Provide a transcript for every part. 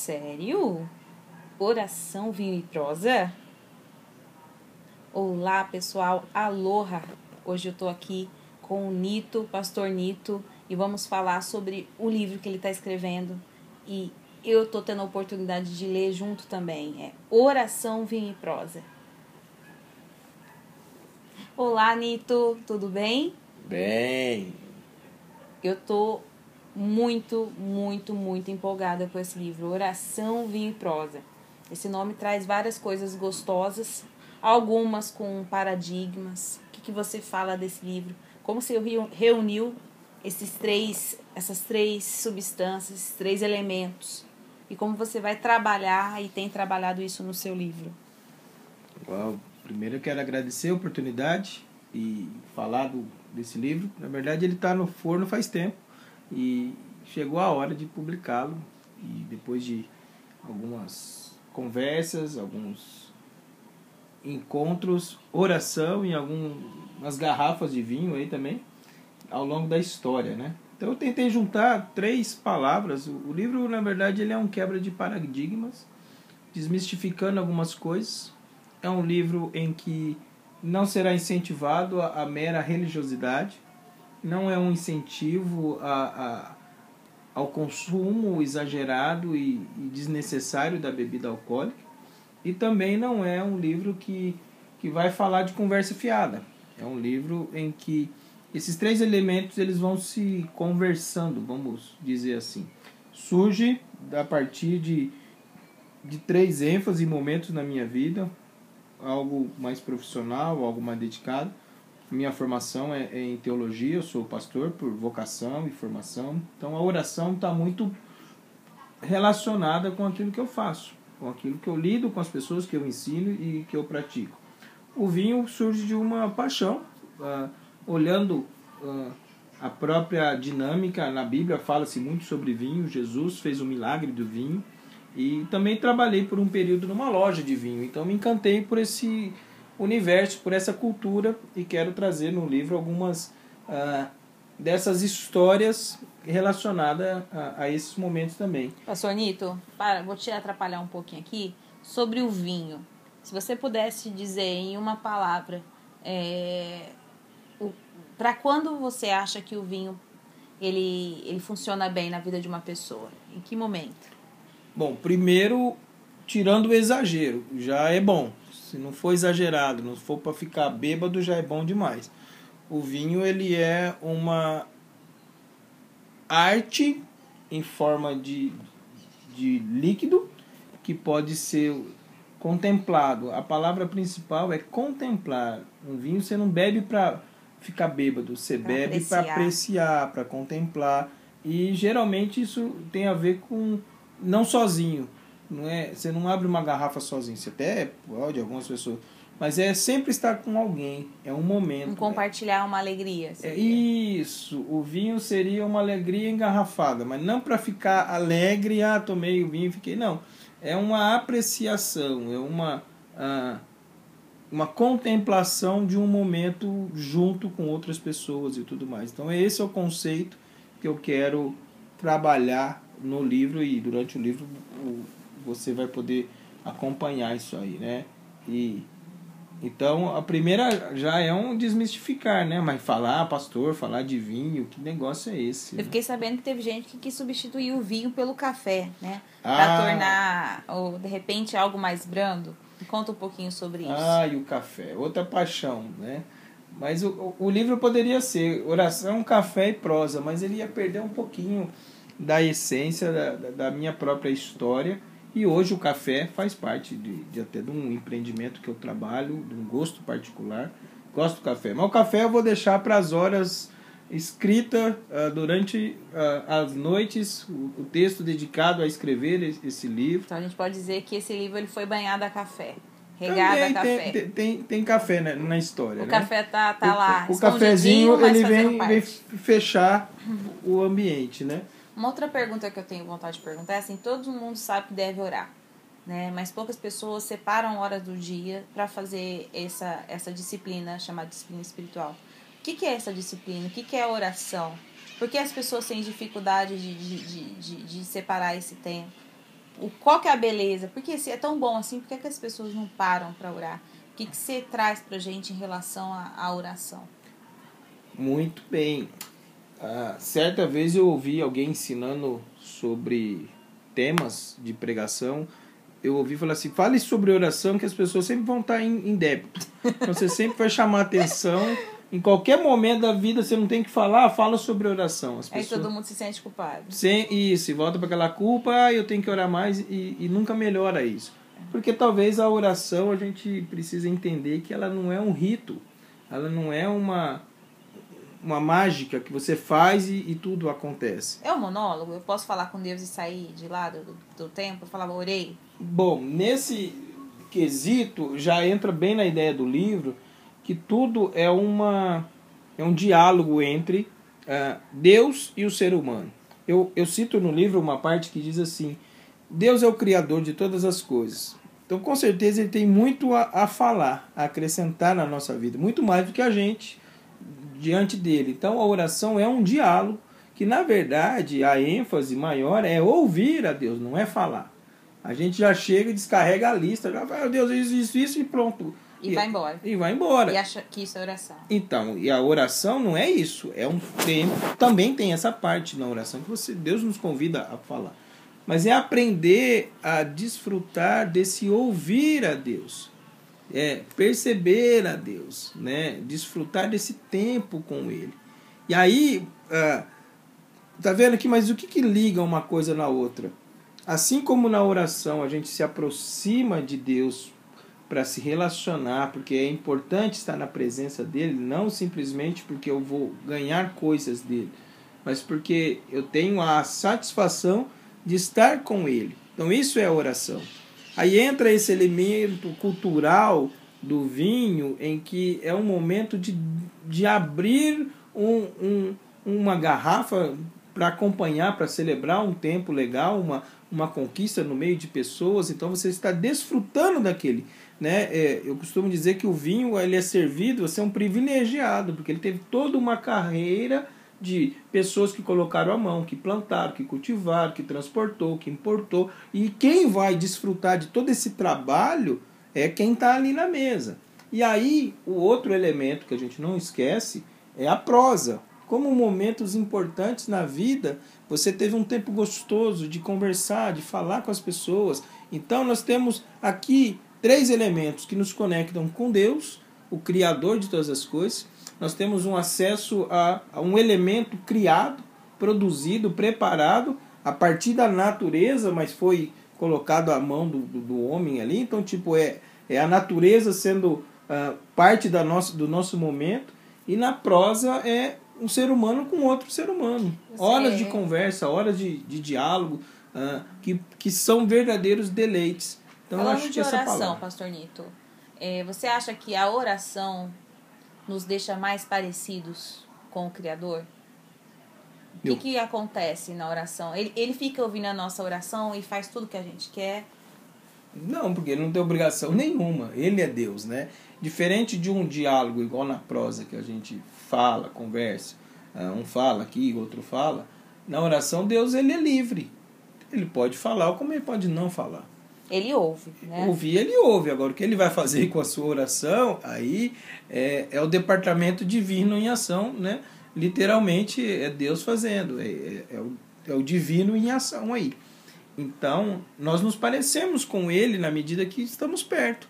Sério? Oração, vinho e prosa? Olá, pessoal. Aloha! Hoje eu tô aqui com o Nito, pastor Nito, e vamos falar sobre o livro que ele está escrevendo. E eu tô tendo a oportunidade de ler junto também. É Oração, vinho e prosa. Olá, Nito, tudo bem? Bem. Eu tô muito, muito, muito empolgada com esse livro, Oração, Vinho e Prosa. Esse nome traz várias coisas gostosas, algumas com paradigmas. O que, que você fala desse livro? Como você reuniu esses três, essas três substâncias, esses três elementos? E como você vai trabalhar e tem trabalhado isso no seu livro? Well, primeiro eu quero agradecer a oportunidade e falar do, desse livro. Na verdade, ele está no forno faz tempo e chegou a hora de publicá-lo. E depois de algumas conversas, alguns encontros, oração e algumas garrafas de vinho aí também, ao longo da história, né? Então eu tentei juntar três palavras. O livro, na verdade, ele é um quebra de paradigmas, desmistificando algumas coisas. É um livro em que não será incentivado a, a mera religiosidade, não é um incentivo a, a, ao consumo exagerado e, e, desnecessário da bebida alcoólica, e também não é um livro que, que vai falar de conversa fiada. É um livro em que esses três elementos eles vão se conversando, vamos dizer assim. Surge a partir de, de três ênfases e momentos na minha vida, algo mais profissional, algo mais dedicado. Minha formação é, é em teologia, eu sou pastor por vocação e formação. Então a oração está muito relacionada com aquilo que eu faço, com aquilo que eu lido com as pessoas que eu ensino e que eu pratico. O vinho surge de uma paixão, uh, olhando uh, a própria dinâmica. Na Bíblia fala-se muito sobre vinho. Jesus fez o milagre do vinho e também trabalhei por um período numa loja de vinho, então me encantei por esse universo, por essa cultura e quero trazer no livro algumas ah, dessas histórias relacionadas a, a, esses momentos também. Pastor Nito, para, vou te atrapalhar um pouquinho aqui sobre o vinho. Se você pudesse dizer em uma palavra, é, para quando você acha que o vinho ele, ele funciona bem na vida de uma pessoa? Em que momento? Bom, primeiro, tirando o exagero, já é bom. Se não for exagerado, não for para ficar bêbado, já é bom demais. O vinho ele é uma arte em forma de, de líquido que pode ser contemplado. A palavra principal é contemplar. Um vinho você não bebe para ficar bêbado, você pra bebe para apreciar, para contemplar. E geralmente isso tem a ver com não sozinho. Não é, você não abre uma garrafa sozinho. Você até pode, algumas pessoas. Mas é sempre estar com alguém. É um momento. Um compartilhar uma alegria. É isso. O vinho seria uma alegria engarrafada. Mas não para ficar alegre, ah, tomei o vinho e fiquei. Não. É uma apreciação. É uma. Ah, uma contemplação de um momento junto com outras pessoas e tudo mais. Então, esse é o conceito que eu quero trabalhar no livro e durante o livro você vai poder acompanhar isso aí, né? E então a primeira já é um desmistificar, né? Mas falar pastor, falar de vinho, que negócio é esse? Eu né? fiquei sabendo que teve gente que quis substituir o vinho pelo café, né? Para ah. tornar ou de repente algo mais brando. Conta um pouquinho sobre isso. Ah, e o café, outra paixão, né? Mas o, o livro poderia ser oração, café e prosa, mas ele ia perder um pouquinho da essência da, da minha própria história. E hoje o café faz parte de, de até de um empreendimento que eu trabalho, de um gosto particular. Gosto do café. Mas o café eu vou deixar para as horas escrita uh, durante uh, as noites, o, o, texto dedicado a escrever esse, esse, livro. Então a gente pode dizer que esse livro ele foi banhado a café. Regado Também a café. Tem, tem, tem café né, na história. O né? café tá, tá o, lá. O, o cafezinho ele vem, vem fechar o ambiente, né? Uma outra pergunta que eu tenho vontade de perguntar é assim, todo mundo sabe que deve orar, né? Mas poucas pessoas separam horas do dia para fazer essa, essa disciplina chamada disciplina espiritual. O que, que é essa disciplina? O que, que é a oração? Por que as pessoas têm dificuldade de, de, de, de, separar esse tempo? o, qual que é a beleza? Porque se é tão bom assim, por que, que as pessoas não param para orar? O que, que você traz para gente em relação à oração? Muito bem. Ah, certa vez eu ouvi alguém ensinando sobre temas de pregação. Eu ouvi falar assim: fale sobre oração, que as pessoas sempre vão estar em, em débito. Então você sempre vai chamar atenção. Em qualquer momento da vida você não tem que falar, fala sobre oração. As pessoas... Aí todo mundo se sente culpado. Sem, isso, e volta para aquela culpa, ah, eu tenho que orar mais e, e nunca melhora isso. Porque talvez a oração a gente precisa entender que ela não é um rito, ela não é uma, uma mágica que você faz e, e, tudo acontece. É um monólogo? Eu posso falar com Deus e sair de lá do, do templo? Falar, orei? Bom, nesse quesito já entra bem na ideia do livro que tudo é uma é um diálogo entre uh, Deus e o ser humano. Eu, eu cito no livro uma parte que diz assim: Deus é o criador de todas as coisas. Então, com certeza, ele tem muito a, a falar, a acrescentar na nossa vida, muito mais do que a gente diante dele. Então, a oração é um diálogo que, na verdade, a ênfase maior é ouvir a Deus, não é falar. A gente já chega e descarrega a lista, já fala, oh, Deus, isso, isso, isso e pronto. E, e, vai embora. E vai embora. E acha que isso é oração. Então, e a oração não é isso. É um tempo. Também tem essa parte na oração que você, Deus nos convida a falar. Mas é aprender a desfrutar desse ouvir a Deus. É perceber a Deus, né? Desfrutar desse tempo com Ele. E aí, uh, tá vendo aqui? Mas o que, que liga uma coisa na outra? Assim como na oração a gente se aproxima de Deus para se relacionar, porque é importante estar na presença dele, não simplesmente porque eu vou ganhar coisas dele, mas porque eu tenho a satisfação de estar com ele. Então isso é oração. Aí entra esse elemento cultural do vinho, em que é um momento de, de abrir um, um, uma garrafa para acompanhar, para celebrar um tempo legal, uma, uma conquista no meio de pessoas. Então você está desfrutando daquele né? É, eu costumo dizer que o vinho ele é servido, você é um privilegiado, porque ele teve toda uma carreira de pessoas que colocaram a mão, que plantaram, que cultivaram, que transportou, que importou. E quem vai desfrutar de todo esse trabalho é quem está ali na mesa. E aí, o outro elemento que a gente não esquece é a prosa. Como momentos importantes na vida, você teve um tempo gostoso de conversar, de falar com as pessoas. Então, nós temos aqui três elementos que nos conectam com Deus, o Criador de todas as coisas. Nós temos um acesso a, a um elemento criado, produzido, preparado a partir da natureza, mas foi colocado à mão do, do, do homem ali. Então, tipo, é, é a natureza sendo uh, parte da nossa, do nosso momento. E na prosa é um ser humano com outro ser humano. Horas de conversa, horas de, de diálogo, uh, que, que são verdadeiros deleites. Então, Falando eu acho de oração, Pastor Nito, é, você acha que a oração nos deixa mais parecidos com o Criador? O que, que acontece na oração? Ele, ele fica ouvindo a nossa oração e faz tudo que a gente quer? Não, porque ele não tem obrigação nenhuma. Ele é Deus, né? Diferente de um diálogo igual na prosa que a gente fala, conversa, ah, um fala aqui, outro fala. Na oração, Deus ele é livre. Ele pode falar como ele pode não falar. Ele ouve, né? Ouvir, ele ouve. Agora, o que ele vai fazer com a sua oração, aí é, é o departamento divino em ação, né? Literalmente, é Deus fazendo. É, é, é, o, é o divino em ação aí. Então, nós nos parecemos com ele na medida que estamos perto.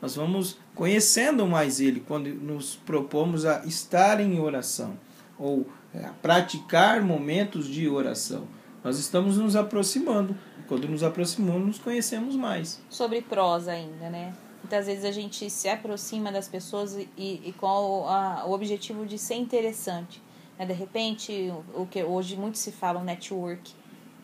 Nós vamos conhecendo mais ele quando nos propomos a estar em oração ou a praticar momentos de oração. Nós estamos nos aproximando quando nos aproximamos, nos conhecemos mais. Sobre prosa ainda, né? Muitas vezes a gente se aproxima das pessoas e, e com o, a, o objetivo de ser interessante. Né? De repente, o que hoje muito se fala, o network.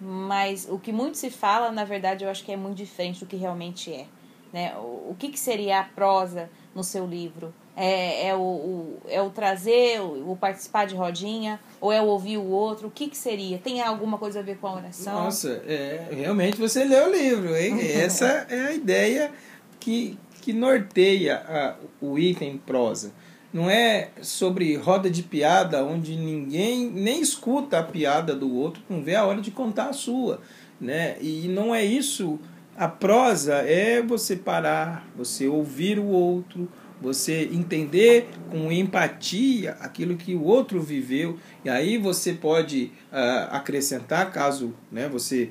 Mas o que muito se fala, na verdade, eu acho que é muito diferente do que realmente é. Né? O, o que, que seria a prosa no seu livro? É, é, o, o, é o trazer, o, o, participar de rodinha, ou é o ouvir o outro? O que, que seria? Tem alguma coisa a ver com a oração? Nossa, é, realmente você leu o livro, hein? Essa é a ideia que, que norteia a, o item prosa. Não é sobre roda de piada onde ninguém nem escuta a piada do outro, não vê a hora de contar a sua. né? E não é isso. A prosa é você parar, você ouvir o outro, você entender com empatia aquilo que o outro viveu. E aí você pode uh, acrescentar caso né, você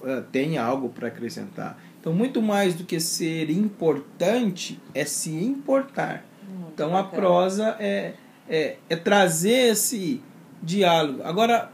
uh, tenha algo para acrescentar. Então muito mais do que ser importante é se importar. Muito então a prosa é, é, é trazer esse diálogo. Agora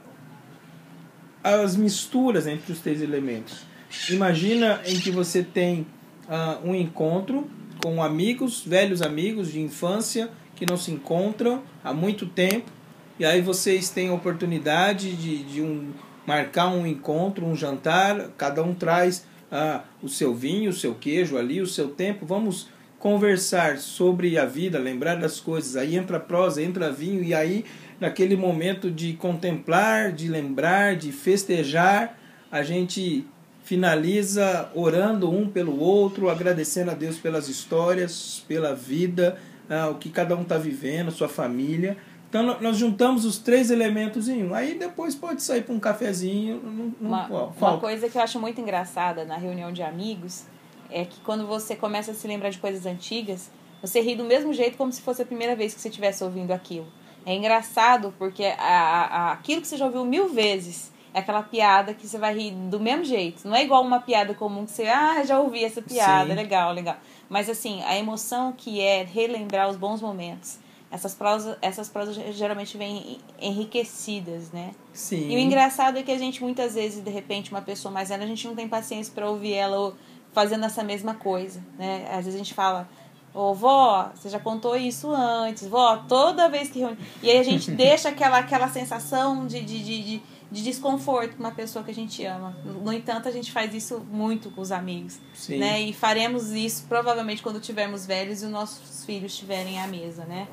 as misturas entre os três elementos imagina em que você tem uh, um encontro com amigos, velhos amigos de infância que não se encontram há muito tempo. E aí vocês têm a oportunidade de, de um, marcar um encontro, um jantar, cada um traz ah, o seu vinho, o seu queijo ali, o seu tempo. Vamos conversar sobre a vida, lembrar das coisas. Aí entra prosa, entra vinho, e aí, naquele momento de contemplar, de lembrar, de festejar, a gente finaliza orando um pelo outro, agradecendo a Deus pelas histórias, pela vida, uh, o que cada um está vivendo, sua família. Então nós juntamos os três elementos em um. Aí depois pode sair para um cafezinho. Não, não, uma, ó, uma coisa que eu acho muito engraçada na reunião de amigos é que quando você começa a se lembrar de coisas antigas, você ri do mesmo jeito como se fosse a primeira vez que você estivesse ouvindo aquilo. É engraçado porque a, a, aquilo que você já ouviu mil vezes é aquela piada que você vai rir do mesmo jeito. Não é igual uma piada comum que você, ah, já ouvi essa piada, Sim. legal, legal. Mas assim, a emoção que é relembrar os bons momentos. Essas prosas, essas prosas geralmente vêm enriquecidas, né? Sim. E o engraçado é que a gente muitas vezes, de repente, uma pessoa mais velha, a gente não tem paciência para ouvir ela fazendo essa mesma coisa, né? Às vezes a gente fala, Ô, vó, você já contou isso antes, vó, toda vez que reúne. E aí a gente deixa aquela, aquela sensação de, de, de, de de desconforto com uma pessoa que a gente ama. No entanto, a gente faz isso muito com os amigos. Sim. Né? E faremos isso provavelmente quando tivermos velhos e os nossos filhos estiverem à mesa, né?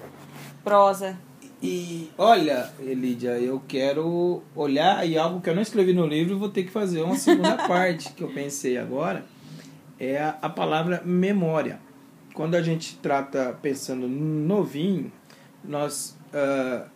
Prosa. E olha, Elidia, eu quero olhar e algo que eu não escrevi no livro, vou ter que fazer uma segunda parte que eu pensei agora, é a, a palavra memória. Quando a gente trata pensando no vinho, nós uh,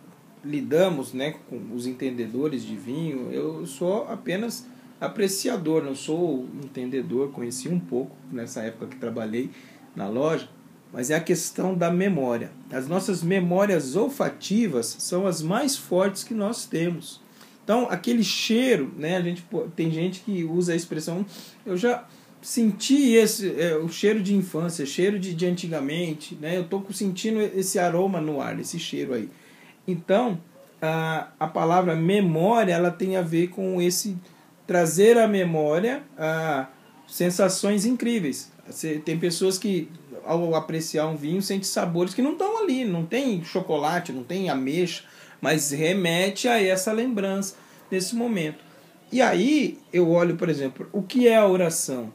lidamos né, com os entendedores de vinho, eu sou apenas apreciador, não sou entendedor, conheci um pouco nessa época que trabalhei na loja, mas é a questão da memória. As nossas memórias olfativas são as mais fortes que nós temos. Então, aquele cheiro, né, a gente tem gente que usa a expressão, eu já senti esse é, o cheiro de infância, cheiro de, de antigamente, né? Eu tô sentindo esse aroma no ar, esse cheiro aí. Então, a, a palavra memória ela tem a ver com esse trazer à memória a, sensações incríveis. Tem pessoas que, ao apreciar um vinho, sente sabores que não estão ali, não tem chocolate, não tem ameixa, mas remete a essa lembrança nesse momento. E aí eu olho, por exemplo, o que é a oração?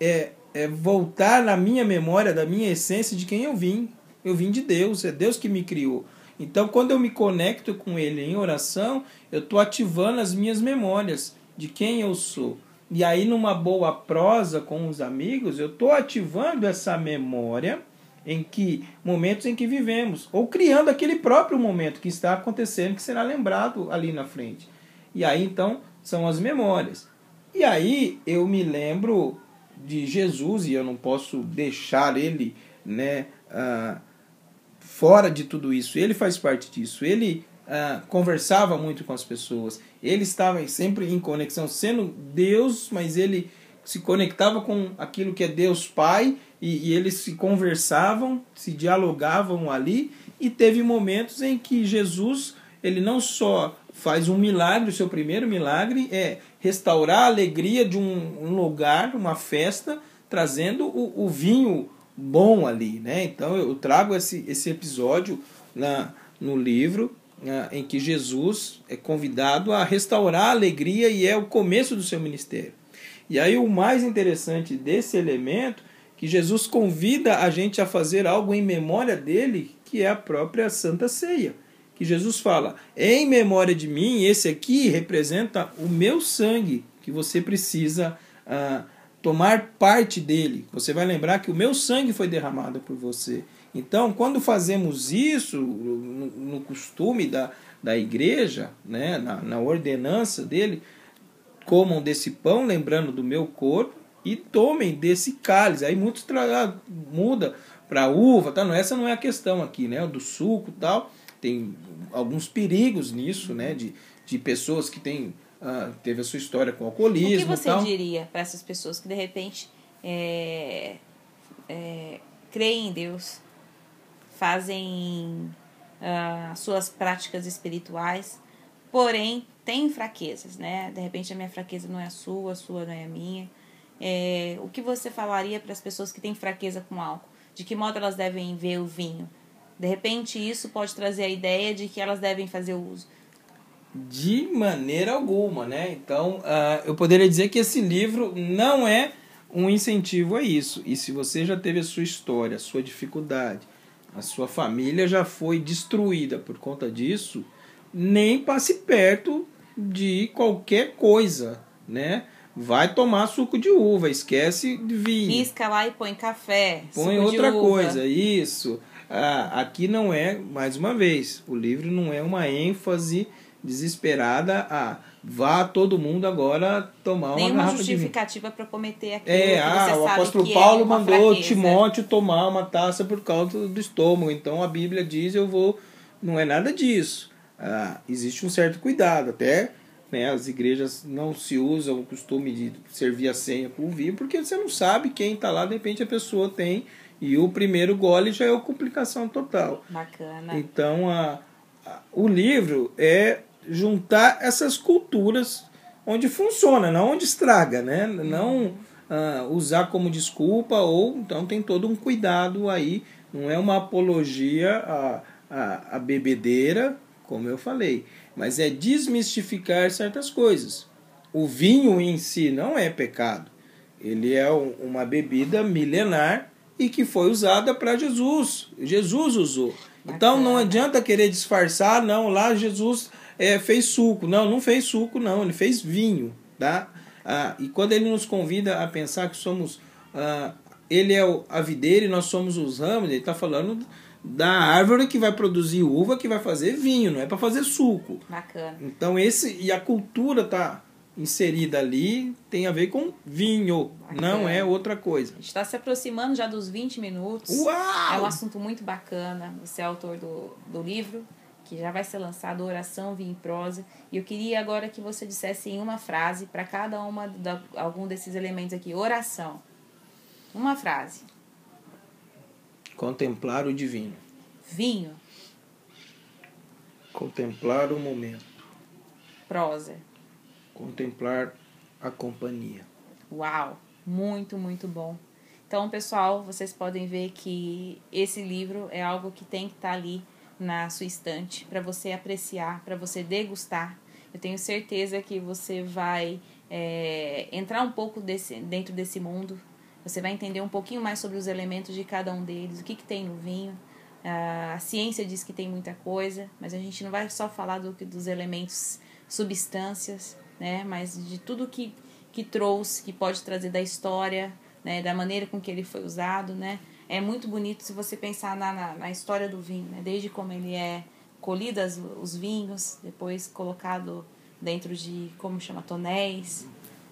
É, é voltar na minha memória da minha essência de quem eu vim. Eu vim de Deus, é Deus que me criou. Então, quando eu me conecto com Ele em oração, eu estou ativando as minhas memórias de quem eu sou. E aí, numa boa prosa com os amigos, eu estou ativando essa memória em que momentos em que vivemos, ou criando aquele próprio momento que está acontecendo, que será lembrado ali na frente. E aí, então, são as memórias. E aí, eu me lembro de Jesus, e eu não posso deixar ele né, uh, fora de tudo isso, ele faz parte disso. Ele ah, conversava muito com as pessoas, ele estava sempre em conexão, sendo Deus, mas ele se conectava com aquilo que é Deus Pai e, e eles se conversavam, se dialogavam ali. E teve momentos em que Jesus ele não só faz um milagre, o seu primeiro milagre é restaurar a alegria de um, um lugar, uma festa, trazendo o, o vinho bom ali, né? Então eu trago esse, esse episódio na, no livro né, em que Jesus é convidado a restaurar a alegria e é o começo do seu ministério. E aí o mais interessante desse elemento que Jesus convida a gente a fazer algo em memória dele, que é a própria Santa Ceia. Que Jesus fala: "Em memória de mim, esse aqui representa o meu sangue que você precisa uh, tomar parte dele. Você vai lembrar que o meu sangue foi derramado por você. Então, quando fazemos isso no, no costume da, da igreja, né, na, na ordenança dele, comam desse pão, lembrando do meu corpo, e tomem desse cálice. Aí muitos tra... muda para uva, tá? Não, essa não é a questão aqui, né? Do suco tal. Tem alguns perigos nisso, né? De, de pessoas que têm, uh, teve a sua história com alcoolismo. O que você tal. diria para essas pessoas que de repente é, é, creem em Deus, fazem uh, suas práticas espirituais, porém têm fraquezas, né? De repente a minha fraqueza não é a sua, a sua não é a minha. É, o que você falaria para as pessoas que têm fraqueza com álcool? De que modo elas devem ver o vinho? De repente, isso pode trazer a ideia de que elas devem fazer o uso. De maneira alguma, né? Então, uh, eu poderia dizer que esse livro não é um incentivo a isso. E se você já teve a sua história, a sua dificuldade, a sua família já foi destruída por conta disso, nem passe perto de qualquer coisa, né? Vai tomar suco de uva, esquece de vinho. Risca lá e põe café. Põe outra coisa, isso. Ah, aqui não é, mais uma vez, o livro não é uma ênfase desesperada a vá todo mundo agora tomar uma Nenhuma garrafa justificativa para cometer aquilo é, ah, o apóstolo Paulo é mandou fraqueza. Timóteo tomar uma taça por causa do estômago. Então a Bíblia diz eu vou. Não é nada disso. Ah, existe um certo cuidado. Até né, as igrejas não se usam o costume de servir a senha com o vinho, porque você não sabe quem está lá, de repente a pessoa tem. E o primeiro gole já é a complicação total. Bacana. Então a, a o livro é juntar essas culturas onde funciona, não onde estraga, né? Não uh, usar como desculpa ou então tem todo um cuidado aí. Não é uma apologia à, à bebedeira, como eu falei, mas é desmistificar certas coisas. O vinho em si não é pecado. Ele é uma bebida milenar e que foi usada para Jesus. Jesus usou. Então não adianta querer disfarçar, não, lá Jesus é, fez suco. Não, não fez suco, não, ele fez vinho. Tá? Ah, e quando ele nos convida a pensar que somos. Ah, ele é a videira e nós somos os ramos, ele está falando da árvore que vai produzir uva, que vai fazer vinho, não é para fazer suco. Bacana. Então esse e a cultura tá inserida ali tem a ver com vinho, bacana. não é outra coisa. A gente está se aproximando já dos 20 minutos. Uau! É um assunto muito bacana. Você é autor do, do livro que já vai ser lançado Oração Vinho em Prosa. E eu queria agora que você dissesse em uma frase para cada uma da, algum desses elementos aqui. Oração. Uma frase. Contemplar o divino. Vinho. Contemplar o momento. Prosa. Contemplar a companhia. Uau, muito, muito bom. Então, pessoal, vocês podem ver que esse livro é algo que tem que estar tá ali na sua estante para você apreciar, para você degustar. Eu tenho certeza que você vai é, entrar um pouco desse, dentro desse mundo. Você vai entender um pouquinho mais sobre os elementos de cada um deles, o que, que tem no vinho. A ciência diz que tem muita coisa, mas a gente não vai só falar do, dos elementos, substâncias, né? Mas de tudo que, que trouxe, que pode trazer da história, né? Da maneira com que ele foi usado, né? é muito bonito se você pensar na, na, na história do vinho, né? desde como ele é colhido as, os vinhos, depois colocado dentro de, como chama, tonéis,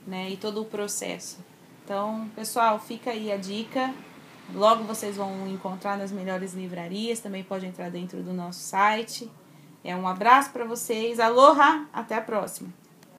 né? E todo o processo. Então, pessoal, fica aí a dica. Logo vocês vão encontrar nas melhores livrarias, também pode entrar dentro do nosso site. É um abraço para vocês. Aloha, até a próxima.